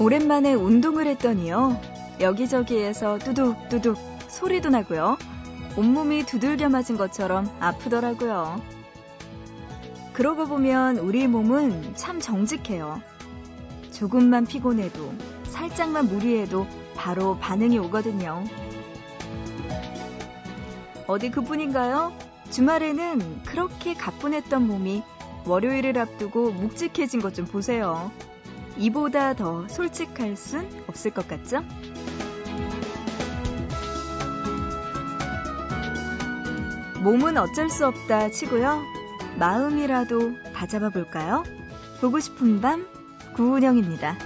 오랜만에 운동을 했더니요. 여기저기에서 뚜둑뚜둑 소리도 나고요. 온몸이 두들겨 맞은 것처럼 아프더라고요. 그러고 보면 우리 몸은 참 정직해요. 조금만 피곤해도 살짝만 무리해도 바로 반응이 오거든요. 어디 그뿐인가요? 주말에는 그렇게 가뿐했던 몸이 월요일을 앞두고 묵직해진 것 좀 보세요. 이보다 더 솔직할 순 없을 것 같죠? 몸은 어쩔 수 없다 치고요. 마음이라도 다잡아 볼까요? 보고 싶은 밤 구은영입니다.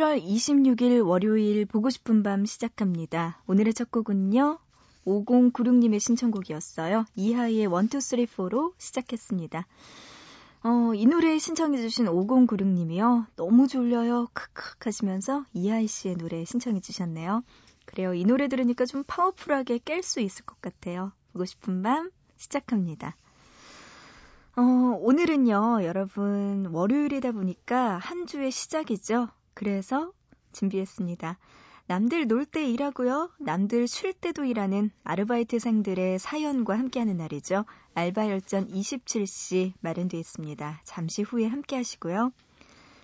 11월 26일 월요일 보고 싶은 밤 시작합니다. 오늘의 첫 곡은요. 5096님의 신청곡이었어요. 이하이의 1, 2, 3, 4로 시작했습니다. 어, 이 노래 신청해주신 5096님이요. 너무 졸려요. 크크 하시면서 이하이 씨의 노래 신청해주셨네요. 그래요. 이 노래 들으니까 좀 파워풀하게 깰 수 있을 것 같아요. 보고 싶은 밤 시작합니다. 어, 오늘은요, 여러분, 월요일이다 보니까 한 주의 시작이죠. 그래서 준비했습니다. 남들 놀 때 일하고요. 남들 쉴 때도 일하는 아르바이트생들의 사연과 함께하는 날이죠. 알바열전 27시 마련되어 있습니다. 잠시 후에 함께 하시고요.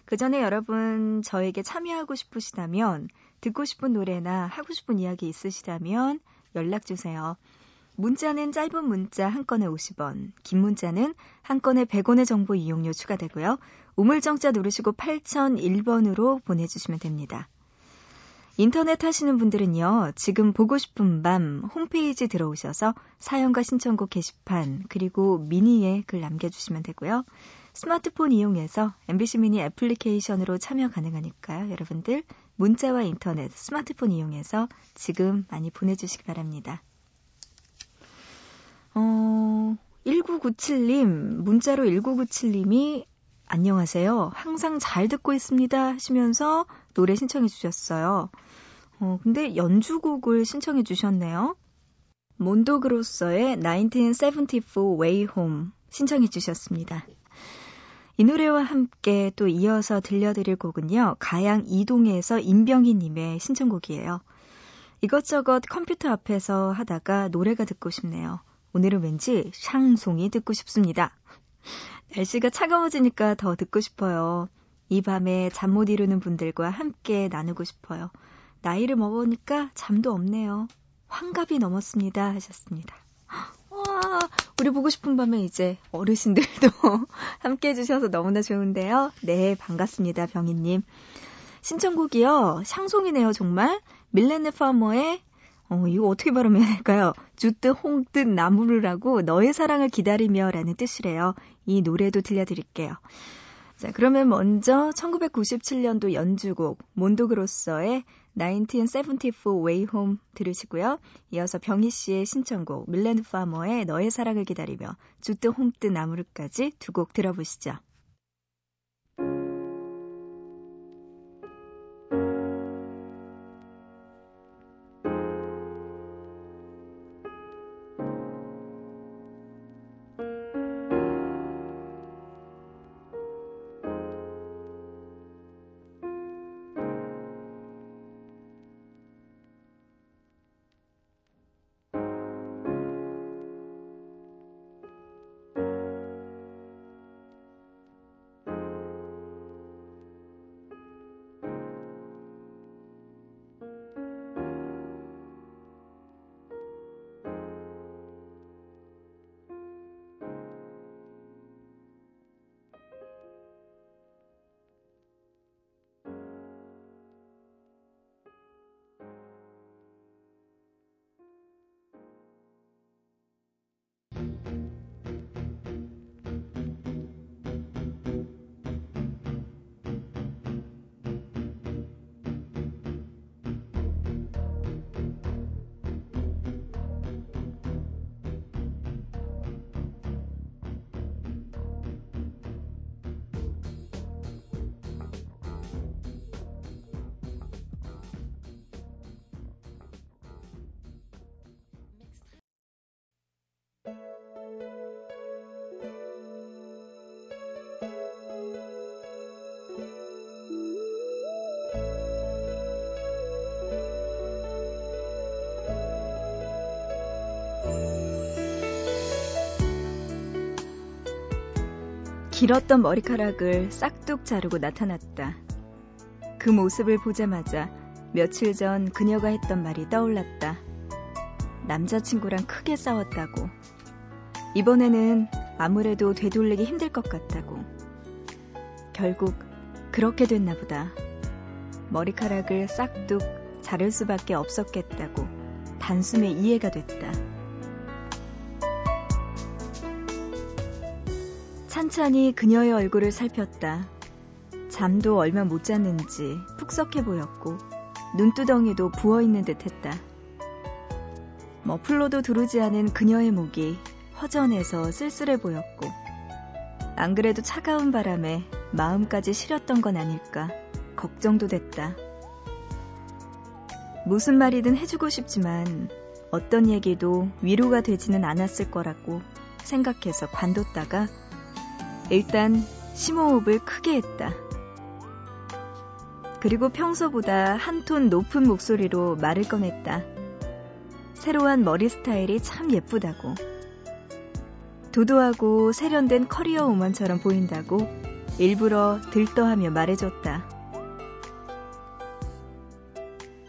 그 전에 여러분 저에게 참여하고 싶으시다면 듣고 싶은 노래나 하고 싶은 이야기 있으시다면 연락 주세요. 문자는 짧은 문자 한 건에 50원, 긴 문자는 한 건에 100원의 정보 이용료 추가되고요. 우물정자 누르시고 8001번으로 보내주시면 됩니다. 인터넷 하시는 분들은요, 지금 보고 싶은 밤 홈페이지 들어오셔서 사연과 신청곡 게시판, 그리고 미니에 글 남겨주시면 되고요. 스마트폰 이용해서 MBC 미니 애플리케이션으로 참여 가능하니까요. 여러분들 문자와 인터넷, 스마트폰 이용해서 지금 많이 보내주시기 바랍니다. 어, 1997님, 문자로 1997님이 안녕하세요. 항상 잘 듣고 있습니다. 하시면서 노래 신청해 주셨어요. 어, 근데 연주곡을 신청해 주셨네요. 몬도그로서의 1974 Way Home 신청해 주셨습니다. 이 노래와 함께 또 이어서 들려드릴 곡은요. 가양 이동에서 임병희님의 신청곡이에요. 이것저것 컴퓨터 앞에서 하다가 노래가 듣고 싶네요. 오늘은 왠지 샹송이 듣고 싶습니다. 날씨가 차가워지니까 더 듣고 싶어요. 이 밤에 잠 못 이루는 분들과 함께 나누고 싶어요. 나이를 먹으니까 잠도 없네요. 환갑이 넘었습니다. 하셨습니다. 와, 우리 보고 싶은 밤에 이제 어르신들도 함께 해주셔서 너무나 좋은데요. 네, 반갑습니다. 병희님. 신청곡이요. 샹송이네요, 정말. 밀레네 파머의 어, 이거 어떻게 발음해야 할까요? 주뜻 홍뜻 나무르라고 너의 사랑을 기다리며 라는 뜻이래요. 이 노래도 들려드릴게요. 자, 그러면 먼저 1997년도 연주곡 몬도그로서의 1974 Way Home 들으시고요. 이어서 병희 씨의 신청곡 밀렌드 파머의 너의 사랑을 기다리며 주뜻 홍뜻 나무르까지 두 곡 들어보시죠. 길었던 머리카락을 싹둑 자르고 나타났다. 그 모습을 보자마자 며칠 전 그녀가 했던 말이 떠올랐다. 남자친구랑 크게 싸웠다고. 이번에는 아무래도 되돌리기 힘들 것 같다고. 결국 그렇게 됐나 보다. 머리카락을 싹둑 자를 수밖에 없었겠다고 단숨에 이해가 됐다. 찬찬히 그녀의 얼굴을 살폈다. 잠도 얼마 못 잤는지 푹석해 보였고 눈두덩이도 부어있는 듯 했다. 머플러도 두르지 않은 그녀의 목이 허전해서 쓸쓸해 보였고 안 그래도 차가운 바람에 마음까지 시렸던 건 아닐까 걱정도 됐다. 무슨 말이든 해주고 싶지만 어떤 얘기도 위로가 되지는 않았을 거라고 생각해서 관뒀다가 일단 심호흡을 크게 했다. 그리고 평소보다 한 톤 높은 목소리로 말을 꺼냈다. 새로운 머리 스타일이 참 예쁘다고. 도도하고 세련된 커리어 우먼처럼 보인다고 일부러 들떠하며 말해줬다.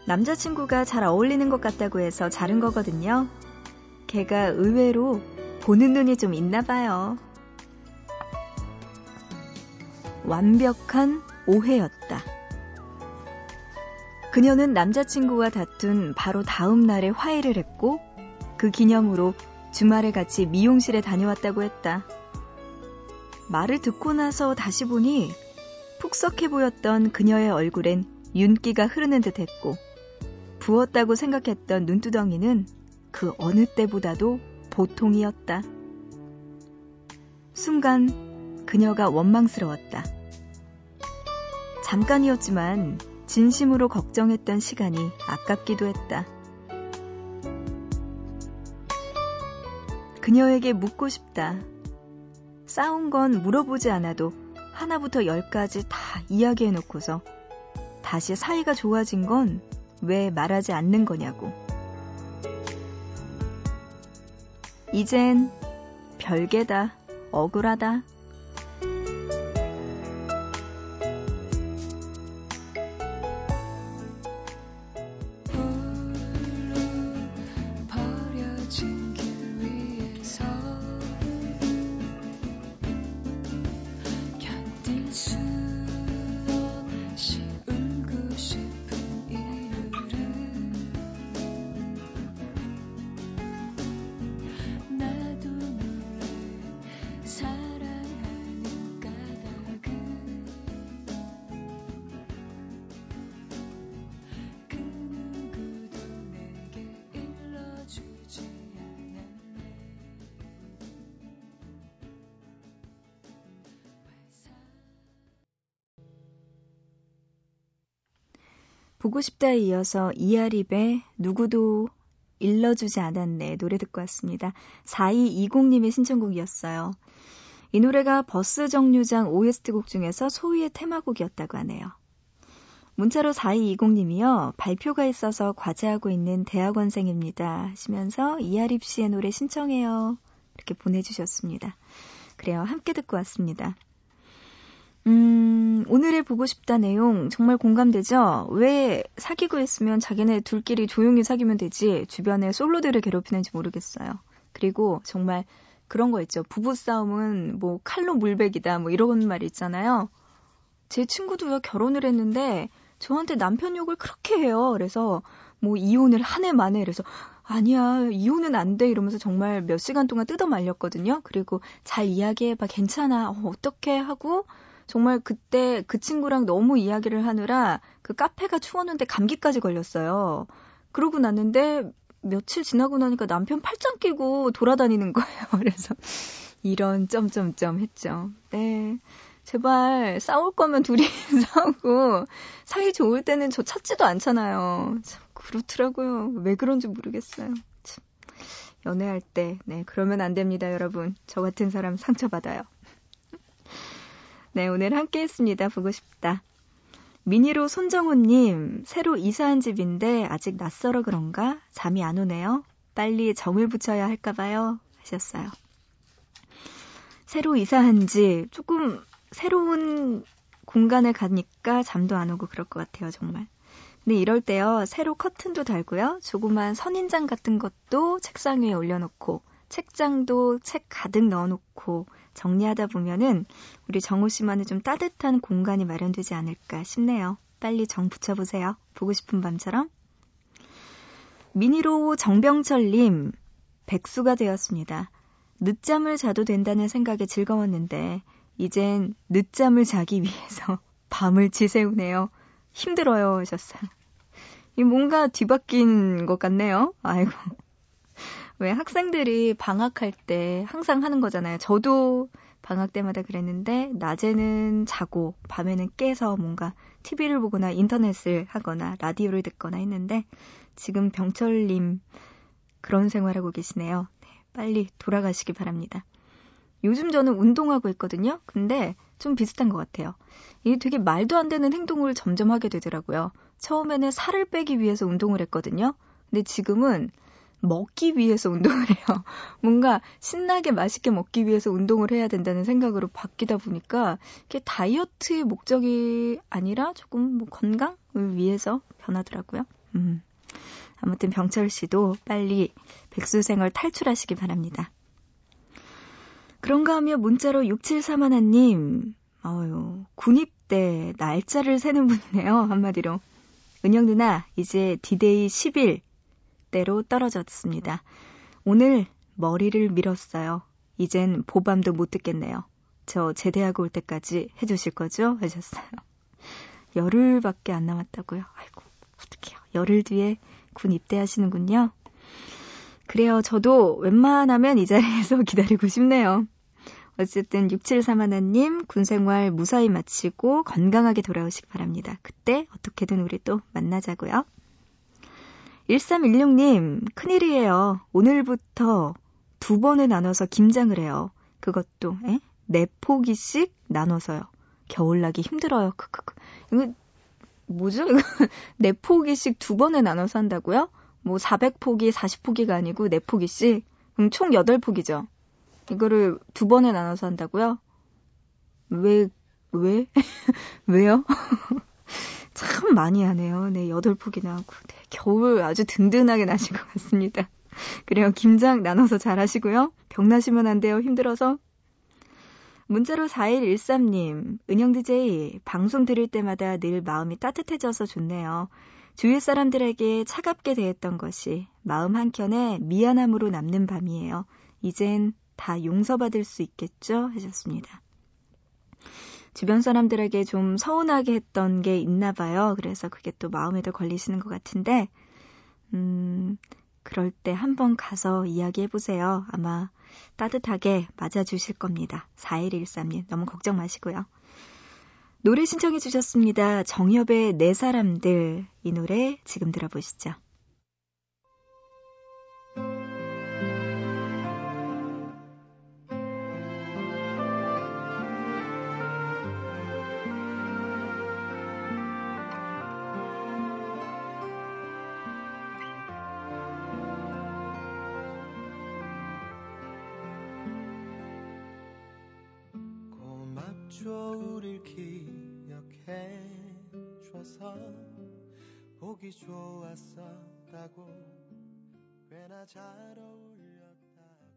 남자친구가 잘 어울리는 것 같다고 해서 자른 거거든요. 걔가 의외로 보는 눈이 좀 있나 봐요. 완벽한 오해였다. 그녀는 남자친구와 다툰 바로 다음 날에 화해를 했고 그 기념으로 주말에 같이 미용실에 다녀왔다고 했다. 말을 듣고 나서 다시 보니 푹석해 보였던 그녀의 얼굴엔 윤기가 흐르는 듯 했고 부었다고 생각했던 눈두덩이는 그 어느 때보다도 보통이었다. 순간 그녀가 원망스러웠다. 잠깐이었지만 진심으로 걱정했던 시간이 아깝기도 했다. 그녀에게 묻고 싶다. 싸운 건 물어보지 않아도 하나부터 열까지 다 이야기해놓고서 다시 사이가 좋아진 건 왜 말하지 않는 거냐고. 이젠 별개다. 억울하다. 보고 싶다에 이어서 이아립의 누구도 일러주지 않았네 노래 듣고 왔습니다. 4220님의 신청곡이었어요. 이 노래가 버스 정류장 OST 곡 중에서 소위의 테마곡이었다고 하네요. 문자로 4220님이요. 발표가 있어서 과제하고 있는 대학원생입니다. 하시면서 이아립 씨의 노래 신청해요. 이렇게 보내주셨습니다. 그래요. 함께 듣고 왔습니다. 음, 오늘의 보고 싶다 내용 정말 공감되죠? 왜 사귀고 있으면 자기네 둘끼리 조용히 사귀면 되지 주변에 솔로들을 괴롭히는지 모르겠어요. 그리고 정말 그런 거 있죠. 부부싸움은 뭐 칼로 물백이다 뭐 이런 말 있잖아요. 제 친구도요 결혼을 했는데 저한테 남편 욕을 그렇게 해요. 그래서 뭐 이혼을 한 해 만에 그래서 아니야 이혼은 안 돼 이러면서 정말 몇 시간 동안 뜯어 말렸거든요. 그리고 잘 이야기해봐 괜찮아 어, 어떻게 하고 정말 그때 그 친구랑 너무 이야기를 하느라 그 카페가 추웠는데 감기까지 걸렸어요. 그러고 났는데 며칠 지나고 나니까 남편 팔짱 끼고 돌아다니는 거예요. 그래서 이런 점점점 했죠. 네. 제발 싸울 거면 둘이 싸우고 사이 좋을 때는 저 찾지도 않잖아요. 참 그렇더라고요. 왜 그런지 모르겠어요. 참. 연애할 때, 네, 그러면 안 됩니다, 여러분. 저 같은 사람 상처받아요. 네, 오늘 함께 했습니다. 보고 싶다. 미니로 손정훈님, 새로 이사한 집인데 아직 낯설어 그런가? 잠이 안 오네요. 빨리 점을 붙여야 할까봐요. 하셨어요. 새로 이사한 지 조금 새로운 공간을 가니까 잠도 안 오고 그럴 것 같아요, 정말. 근데 이럴 때요, 새로 커튼도 달고요, 조그만 선인장 같은 것도 책상 위에 올려놓고, 책장도 책 가득 넣어놓고, 정리하다 보면은 우리 정우 씨만의 좀 따뜻한 공간이 마련되지 않을까 싶네요. 빨리 정 붙여보세요. 보고 싶은 밤처럼. 미니로 정병철님, 백수가 되었습니다. 늦잠을 자도 된다는 생각에 즐거웠는데, 이젠 늦잠을 자기 위해서 밤을 지새우네요. 힘들어요 하셨어요. 이 뭔가 뒤바뀐 것 같네요. 아이고. 왜 학생들이 방학할 때 항상 하는 거잖아요. 저도 방학 때마다 그랬는데 낮에는 자고 밤에는 깨서 뭔가 TV를 보거나 인터넷을 하거나 라디오를 듣거나 했는데 지금 병철님 그런 생활하고 계시네요. 네, 빨리 돌아가시기 바랍니다. 요즘 저는 운동하고 있거든요. 근데 좀 비슷한 것 같아요. 이게 되게 말도 안 되는 행동을 점점 하게 되더라고요. 처음에는 살을 빼기 위해서 운동을 했거든요. 근데 지금은 먹기 위해서 운동을 해요. 뭔가 신나게 맛있게 먹기 위해서 운동을 해야 된다는 생각으로 바뀌다 보니까 이게 다이어트의 목적이 아니라 조금 뭐 건강을 위해서 변하더라고요. 음. 아무튼 병철 씨도 빨리 백수 생활 탈출하시기 바랍니다. 그런가 하며 문자로 6731님, 어유 군입대 날짜를 세는 분이네요. 한마디로. 은영 누나, 이제 디데이 10일대로 떨어졌습니다. 오늘 머리를 밀었어요. 이젠 보밤도 못 듣겠네요. 저 제대하고 올 때까지 해주실 거죠? 하셨어요. 열흘밖에 안 남았다고요. 아이고, 어떡해요. 열흘 뒤에 군 입대하시는군요. 그래요. 저도 웬만하면 이 자리에서 기다리고 싶네요. 어쨌든 6731님 군생활 무사히 마치고 건강하게 돌아오시기 바랍니다. 그때 어떻게든 우리 또 만나자고요. 1316님, 큰일이에요. 오늘부터 두 번에 나눠서 김장을 해요. 그것도, 에? 네 포기씩 나눠서요. 겨울 나기 힘들어요. 크크크. 이거, 뭐죠? 이거 네 포기씩 두 번에 나눠서 한다고요? 뭐 400포기, 40포기가 아니고 네 포기씩? 그럼 총 8포기죠. 이거를 두 번에 나눠서 한다고요? 왜, 왜? 왜요? 참 많이 하네요. 네, 여덟 폭이나 하고. 네, 겨울 아주 든든하게 나신 것 같습니다. 그래요. 김장 나눠서 잘 하시고요. 병 나시면 안 돼요. 힘들어서. 문자로 4113님, 은영 DJ, 방송 들을 때마다 늘 마음이 따뜻해져서 좋네요. 주위 사람들에게 차갑게 대했던 것이 마음 한켠에 미안함으로 남는 밤이에요. 이젠 다 용서받을 수 있겠죠? 하셨습니다. 주변 사람들에게 좀 서운하게 했던 게 있나 봐요. 그래서 그게 또 마음에도 걸리시는 것 같은데, 음, 그럴 때 한번 가서 이야기해 보세요. 아마 따뜻하게 맞아주실 겁니다. 4113님. 너무 걱정 마시고요. 노래 신청해 주셨습니다. 정엽의 네 사람들. 이 노래 지금 들어보시죠. 좋았었다고 꽤나 잘 어울렸다고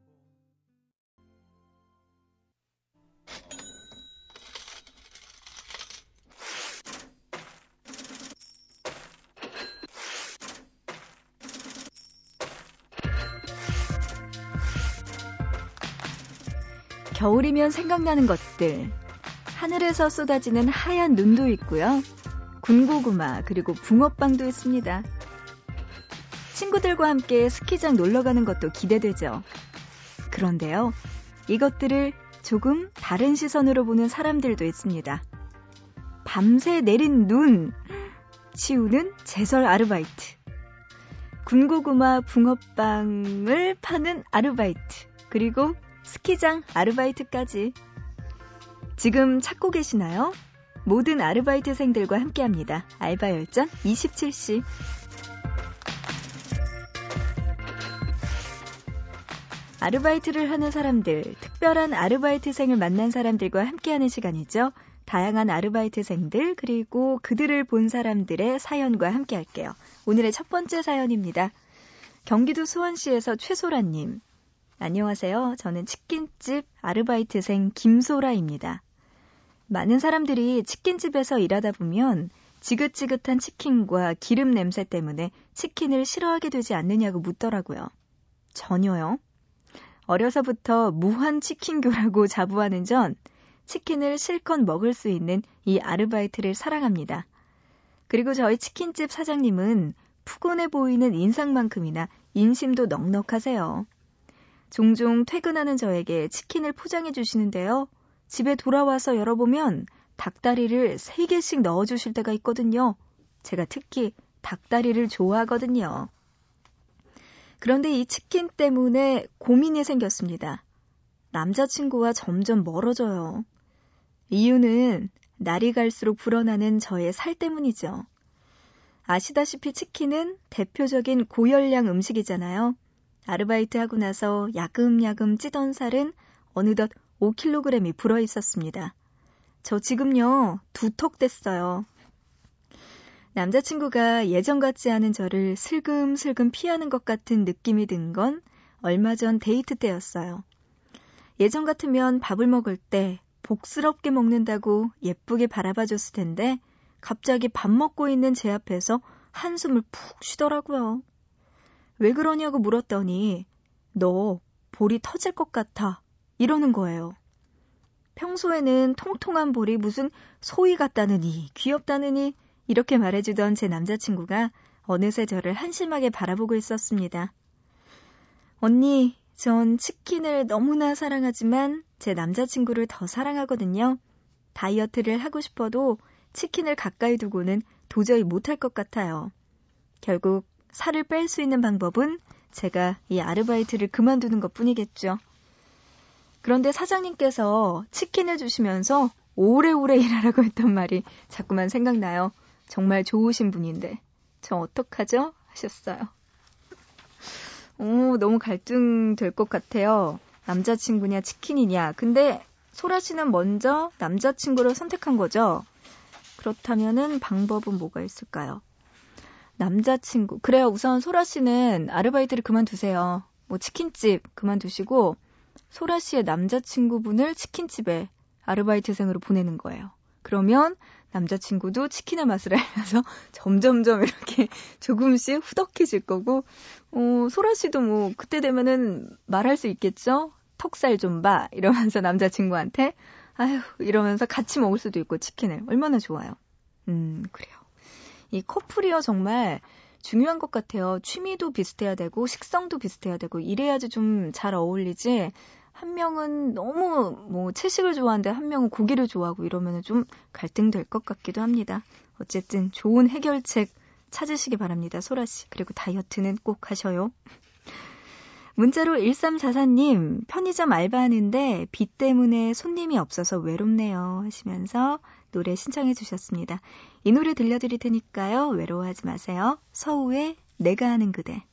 겨울이면 생각나는 것들 하늘에서 쏟아지는 하얀 눈도 있고요. 군고구마 그리고 붕어빵도 있습니다. 친구들과 함께 스키장 놀러 가는 것도 기대되죠. 그런데요. 이것들을 조금 다른 시선으로 보는 사람들도 있습니다. 밤새 내린 눈 치우는 제설 아르바이트. 군고구마 붕어빵을 파는 아르바이트. 그리고 스키장 아르바이트까지. 지금 찾고 계시나요? 모든 아르바이트생들과 함께합니다. 알바 열전 27시. 아르바이트를 하는 사람들, 특별한 아르바이트생을 만난 사람들과 함께하는 시간이죠. 다양한 아르바이트생들 그리고 그들을 본 사람들의 사연과 함께할게요. 오늘의 첫 번째 사연입니다. 경기도 수원시에서 최소라님. 안녕하세요. 저는 치킨집 아르바이트생 김소라입니다. 많은 사람들이 치킨집에서 일하다 보면 지긋지긋한 치킨과 기름 냄새 때문에 치킨을 싫어하게 되지 않느냐고 묻더라고요. 전혀요. 어려서부터 무한 치킨교라고 자부하는 전 치킨을 실컷 먹을 수 있는 이 아르바이트를 사랑합니다. 그리고 저희 치킨집 사장님은 푸근해 보이는 인상만큼이나 인심도 넉넉하세요. 종종 퇴근하는 저에게 치킨을 포장해 주시는데요. 집에 돌아와서 열어보면 닭다리를 3개씩 넣어주실 때가 있거든요. 제가 특히 닭다리를 좋아하거든요. 그런데 이 치킨 때문에 고민이 생겼습니다. 남자친구와 점점 멀어져요. 이유는 날이 갈수록 불어나는 저의 살 때문이죠. 아시다시피 치킨은 대표적인 고열량 음식이잖아요. 아르바이트 하고 나서 야금야금 찌던 살은 어느덧 5kg이 불어 있었습니다. 저 지금요, 두턱 됐어요. 남자친구가 예전 같지 않은 저를 슬금슬금 피하는 것 같은 느낌이 든 건 얼마 전 데이트 때였어요. 예전 같으면 밥을 먹을 때 복스럽게 먹는다고 예쁘게 바라봐 줬을 텐데 갑자기 밥 먹고 있는 제 앞에서 한숨을 푹 쉬더라고요. 왜 그러냐고 물었더니 너 볼이 터질 것 같아 이러는 거예요. 평소에는 통통한 볼이 무슨 소위 같다느니 귀엽다느니 이렇게 말해주던 제 남자친구가 어느새 저를 한심하게 바라보고 있었습니다. 언니, 전 치킨을 너무나 사랑하지만 제 남자친구를 더 사랑하거든요. 다이어트를 하고 싶어도 치킨을 가까이 두고는 도저히 못할 것 같아요. 결국 살을 뺄 수 있는 방법은 제가 이 아르바이트를 그만두는 것 뿐이겠죠. 그런데 사장님께서 치킨을 주시면서 오래오래 일하라고 했던 말이 자꾸만 생각나요. 정말 좋으신 분인데 저 어떡하죠? 하셨어요. 오, 너무 갈등될 것 같아요. 남자친구냐 치킨이냐. 근데 소라 씨는 먼저 남자친구를 선택한 거죠. 그렇다면은 방법은 뭐가 있을까요? 남자친구. 그래요. 우선 소라 씨는 아르바이트를 그만두세요. 뭐 치킨집 그만두시고 소라 씨의 남자친구분을 치킨집에 아르바이트생으로 보내는 거예요. 그러면 남자친구도 치킨의 맛을 알면서 점점점 이렇게 조금씩 후덕해질 거고, 어, 소라 씨도 뭐, 그때 되면은 말할 수 있겠죠? 턱살 좀 봐. 이러면서 남자친구한테, 아휴, 이러면서 같이 먹을 수도 있고, 치킨을. 얼마나 좋아요. 음, 그래요. 이 커플이요, 정말 중요한 것 같아요. 취미도 비슷해야 되고, 식성도 비슷해야 되고, 이래야지 좀 잘 어울리지, 한 명은 너무 뭐 채식을 좋아하는데 한 명은 고기를 좋아하고 이러면 좀 갈등될 것 같기도 합니다. 어쨌든 좋은 해결책 찾으시기 바랍니다. 소라 씨. 그리고 다이어트는 꼭 하셔요. 문자로 1344님, 편의점 알바하는데 비 때문에 손님이 없어서 외롭네요. 하시면서 노래 신청해 주셨습니다. 이 노래 들려드릴 테니까요. 외로워하지 마세요. 서우의 내가 아는 그대.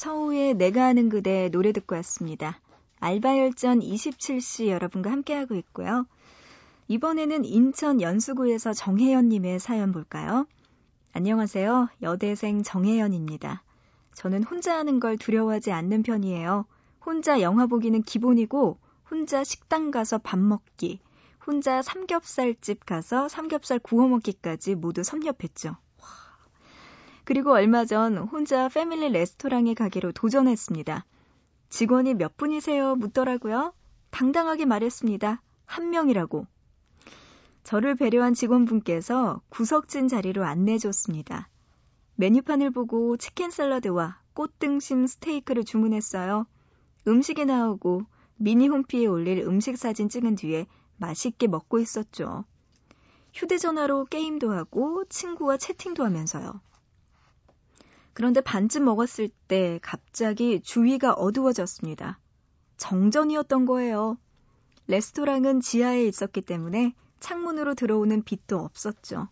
서우의 내가 아는 그대 노래 듣고 왔습니다. 알바열전 27시 여러분과 함께하고 있고요. 이번에는 인천 연수구에서 정혜연님의 사연 볼까요? 안녕하세요. 여대생 정혜연입니다. 저는 혼자 하는 걸 두려워하지 않는 편이에요. 혼자 영화 보기는 기본이고, 혼자 식당 가서 밥 먹기, 혼자 삼겹살집 가서 삼겹살 구워 먹기까지 모두 섭렵했죠. 그리고 얼마 전 혼자 패밀리 레스토랑에 가기로 도전했습니다. 직원이 몇 분이세요? 묻더라고요. 당당하게 말했습니다. 한 명이라고. 저를 배려한 직원분께서 구석진 자리로 안내해줬습니다. 메뉴판을 보고 치킨 샐러드와 꽃등심 스테이크를 주문했어요. 음식이 나오고 미니 홈피에 올릴 음식 사진 찍은 뒤에 맛있게 먹고 있었죠. 휴대전화로 게임도 하고 친구와 채팅도 하면서요. 그런데 반쯤 먹었을 때 갑자기 주위가 어두워졌습니다. 정전이었던 거예요. 레스토랑은 지하에 있었기 때문에 창문으로 들어오는 빛도 없었죠.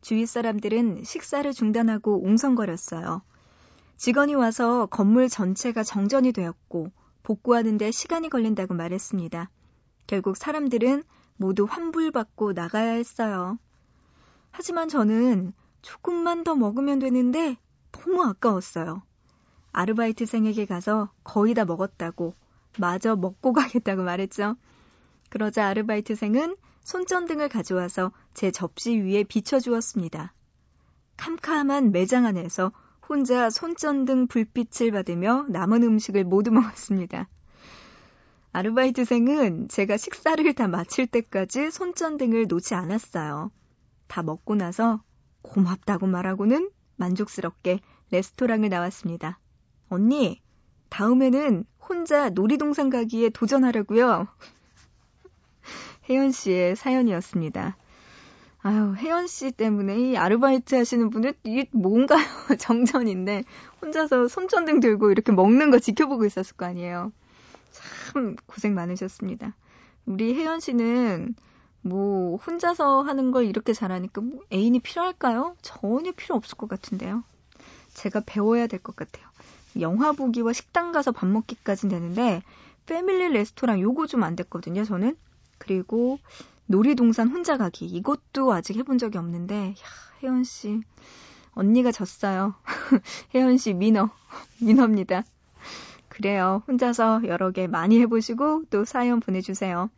주위 사람들은 식사를 중단하고 웅성거렸어요. 직원이 와서 건물 전체가 정전이 되었고 복구하는데 시간이 걸린다고 말했습니다. 결국 사람들은 모두 환불받고 나가야 했어요. 하지만 저는 조금만 더 먹으면 되는데 너무 아까웠어요. 아르바이트생에게 가서 거의 다 먹었다고 마저 먹고 가겠다고 말했죠. 그러자 아르바이트생은 손전등을 가져와서 제 접시 위에 비춰주었습니다. 캄캄한 매장 안에서 혼자 손전등 불빛을 받으며 남은 음식을 모두 먹었습니다. 아르바이트생은 제가 식사를 다 마칠 때까지 손전등을 놓지 않았어요. 다 먹고 나서 고맙다고 말하고는 만족스럽게 레스토랑을 나왔습니다. 언니, 다음에는 혼자 놀이동산 가기에 도전하려고요. 혜연 씨의 사연이었습니다. 아유, 혜연 씨 때문에 이 아르바이트 하시는 분들 이게 뭔가요? 정전인데 혼자서 손전등 들고 이렇게 먹는 거 지켜보고 있었을 거 아니에요. 참 고생 많으셨습니다. 우리 혜연 씨는 뭐 혼자서 하는 걸 이렇게 잘하니까 뭐 애인이 필요할까요? 전혀 필요 없을 것 같은데요. 제가 배워야 될 것 같아요. 영화 보기와 식당 가서 밥 먹기까진 되는데 패밀리 레스토랑 요거 좀 안 됐거든요, 저는. 그리고 놀이동산 혼자 가기 이것도 아직 해본 적이 없는데 야, 혜연 씨 언니가 졌어요. 혜연 씨 민어 민어입니다. 그래요. 혼자서 여러 개 많이 해보시고 또 사연 보내주세요.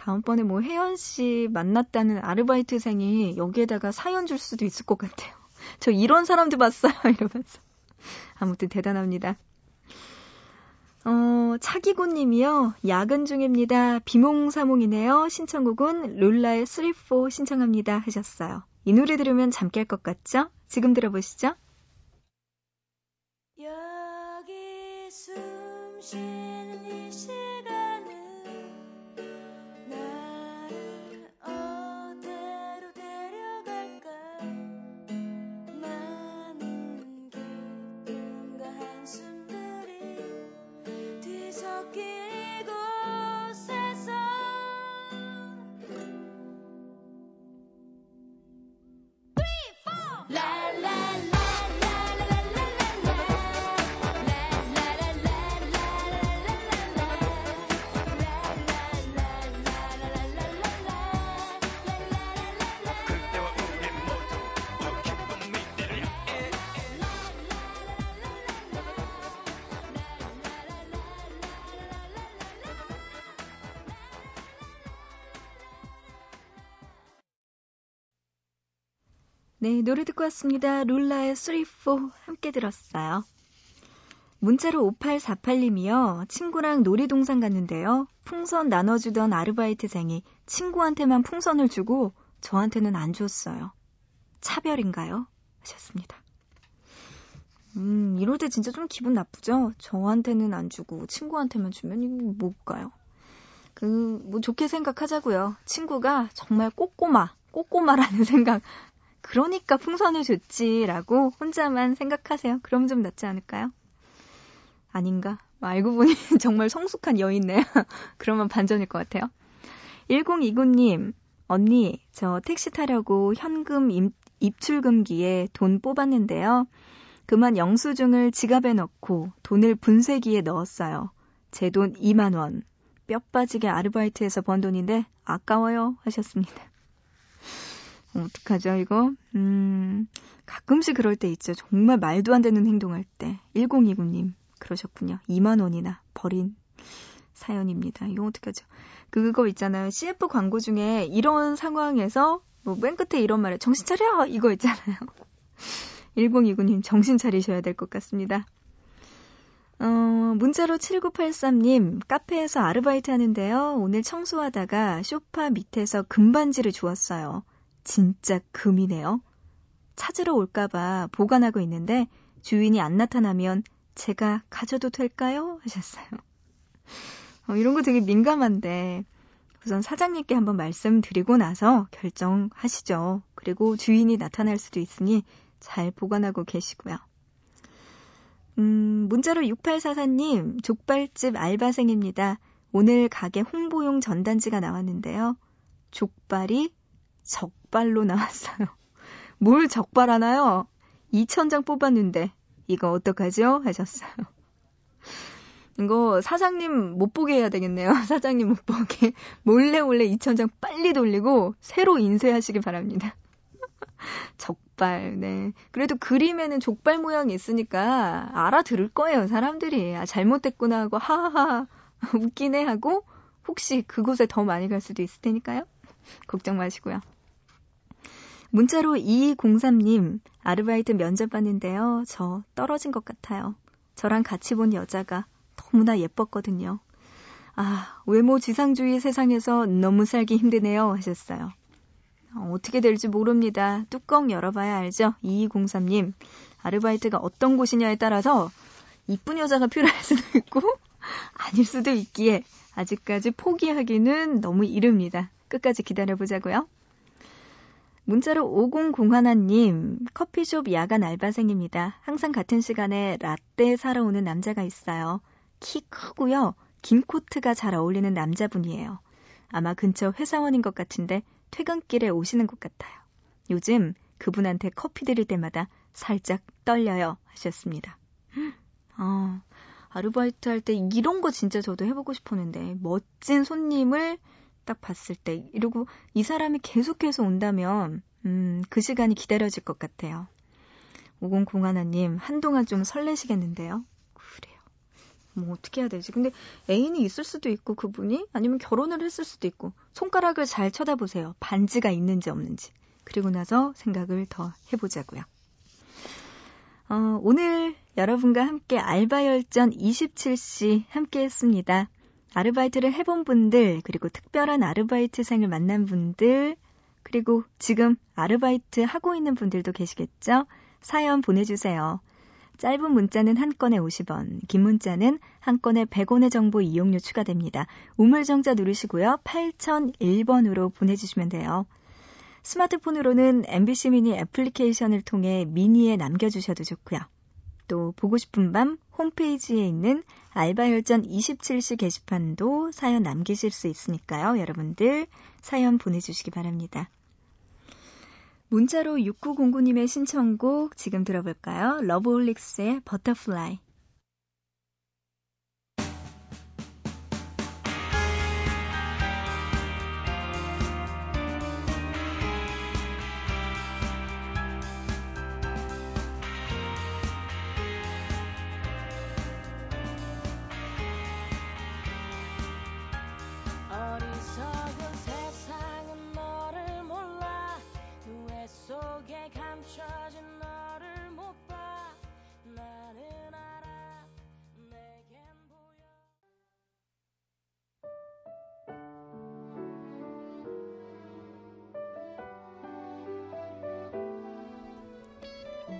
다음번에 뭐 혜연 씨 만났다는 아르바이트생이 여기에다가 사연 줄 수도 있을 것 같아요. 저 이런 사람도 봤어요. 이러면서. 아무튼 대단합니다. 어, 차기고 님이요. 야근 중입니다. 비몽사몽이네요. 신청곡은 룰라의 3-4 신청합니다. 하셨어요. 이 노래 들으면 잠 깰 것 같죠? 지금 들어보시죠. 여기 숨쉬 네, 노래 듣고 왔습니다. 룰라의 3, 4 함께 들었어요. 문자로 5848님이요. 친구랑 놀이동산 갔는데요. 풍선 나눠주던 아르바이트생이 친구한테만 풍선을 주고 저한테는 안 줬어요. 차별인가요? 하셨습니다. 음, 이럴 때 진짜 좀 기분 나쁘죠? 저한테는 안 주고 친구한테만 주면 이거 뭘까요? 그, 뭐 좋게 생각하자고요. 친구가 정말 꼬꼬마, 꼬꼬마라는 생각 그러니까 풍선을 줬지라고 혼자만 생각하세요. 그럼 좀 낫지 않을까요? 아닌가? 알고 보니 정말 성숙한 여인네. 그러면 반전일 것 같아요. 1029님, 언니, 저 택시 타려고 현금 입, 입출금기에 돈 뽑았는데요. 그만 영수증을 지갑에 넣고 돈을 분쇄기에 넣었어요. 제 돈 2만원. 뼈 빠지게 아르바이트해서 번 돈인데 아까워요. 하셨습니다. 어떡하죠, 이거? 음, 가끔씩 그럴 때 있죠. 정말 말도 안 되는 행동할 때. 1029님, 그러셨군요. 2만원이나 버린 사연입니다. 이거 어떡하죠? 그거 있잖아요. CF 광고 중에 이런 상황에서 뭐 맨 끝에 이런 말을 정신 차려! 이거 있잖아요. 1029님 정신 차리셔야 될 것 같습니다. 어, 문자로 7983님, 카페에서 아르바이트 하는데요. 오늘 청소하다가 쇼파 밑에서 금반지를 주웠어요. 진짜 금이네요. 찾으러 올까봐 보관하고 있는데 주인이 안 나타나면 제가 가져도 될까요? 하셨어요. 어, 이런 거 되게 민감한데 우선 사장님께 한번 말씀드리고 나서 결정하시죠. 그리고 주인이 나타날 수도 있으니 잘 보관하고 계시고요. 음, 문자로 6844님, 족발집 알바생입니다. 오늘 가게 홍보용 전단지가 나왔는데요. 족발이 적발로 나왔어요. 뭘 적발하나요? 2천장 뽑았는데 이거 어떡하죠? 하셨어요. 이거 사장님 못 보게 해야 되겠네요. 사장님 못 보게. 몰래 몰래 2천장 빨리 돌리고 새로 인쇄하시기 바랍니다. 족발, 네. 그래도 그림에는 족발 모양이 있으니까 알아들을 거예요, 사람들이. 아, 잘못됐구나 하고, 하하하, 웃기네 하고, 혹시 그곳에 더 많이 갈 수도 있을 테니까요. 걱정 마시고요. 문자로 2203님, 아르바이트 면접 봤는데요. 저 떨어진 것 같아요. 저랑 같이 본 여자가 너무나 예뻤거든요. 아, 외모 지상주의 세상에서 너무 살기 힘드네요. 하셨어요. 어, 어떻게 될지 모릅니다. 뚜껑 열어봐야 알죠? 2203님. 아르바이트가 어떤 곳이냐에 따라서 이쁜 여자가 필요할 수도 있고 아닐 수도 있기에 아직까지 포기하기는 너무 이릅니다. 끝까지 기다려보자고요. 문자로 5001님, 커피숍 야간 알바생입니다. 항상 같은 시간에 라떼 사러 오는 남자가 있어요. 키 크고요. 긴 코트가 잘 어울리는 남자분이에요. 아마 근처 회사원인 것 같은데 퇴근길에 오시는 것 같아요. 요즘 그분한테 커피 드릴 때마다 살짝 떨려요. 하셨습니다. 아, 아르바이트 할 때 이런 거 진짜 저도 해보고 싶었는데, 멋진 손님을 딱 봤을 때, 이러고 이 사람이 계속해서 온다면, 음, 그 시간이 기다려질 것 같아요. 5001님, 한동안 좀 설레시겠는데요? 그래요. 뭐 어떻게 해야 되지? 근데 애인이 있을 수도 있고 그분이 아니면 결혼을 했을 수도 있고 손가락을 잘 쳐다보세요. 반지가 있는지 없는지. 그리고 나서 생각을 더 해보자고요. 어, 오늘 여러분과 함께 알바열전 27시 함께 했습니다. 아르바이트를 해본 분들, 그리고 특별한 아르바이트생을 만난 분들, 그리고 지금 아르바이트 하고 있는 분들도 계시겠죠? 사연 보내주세요. 짧은 문자는 한 건에 50원, 긴 문자는 한 건에 100원의 정보 이용료 추가됩니다. 우물정자 누르시고요. 8001번으로 보내주시면 돼요. 스마트폰으로는 MBC 미니 애플리케이션을 통해 미니에 남겨주셔도 좋고요. 또 보고 싶은 밤 홈페이지에 있는 알바열전 27시 게시판도 사연 남기실 수 있으니까요. 여러분들 사연 보내주시기 바랍니다. 문자로 6909님의 신청곡 지금 들어볼까요? 러브홀릭스의 Butterfly.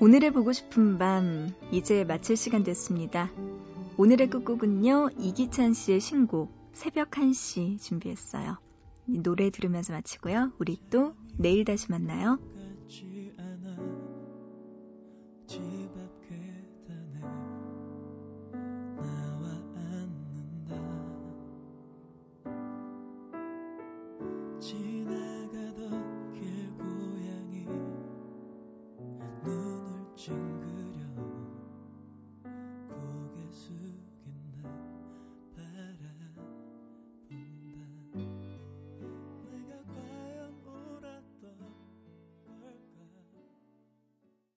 오늘의 보고 싶은 밤 이제 마칠 시간 됐습니다. 오늘의 끝곡은요 이기찬 씨의 신곡 새벽 1시 준비했어요. 노래 들으면서 마치고요. 우리 또 내일 다시 만나요.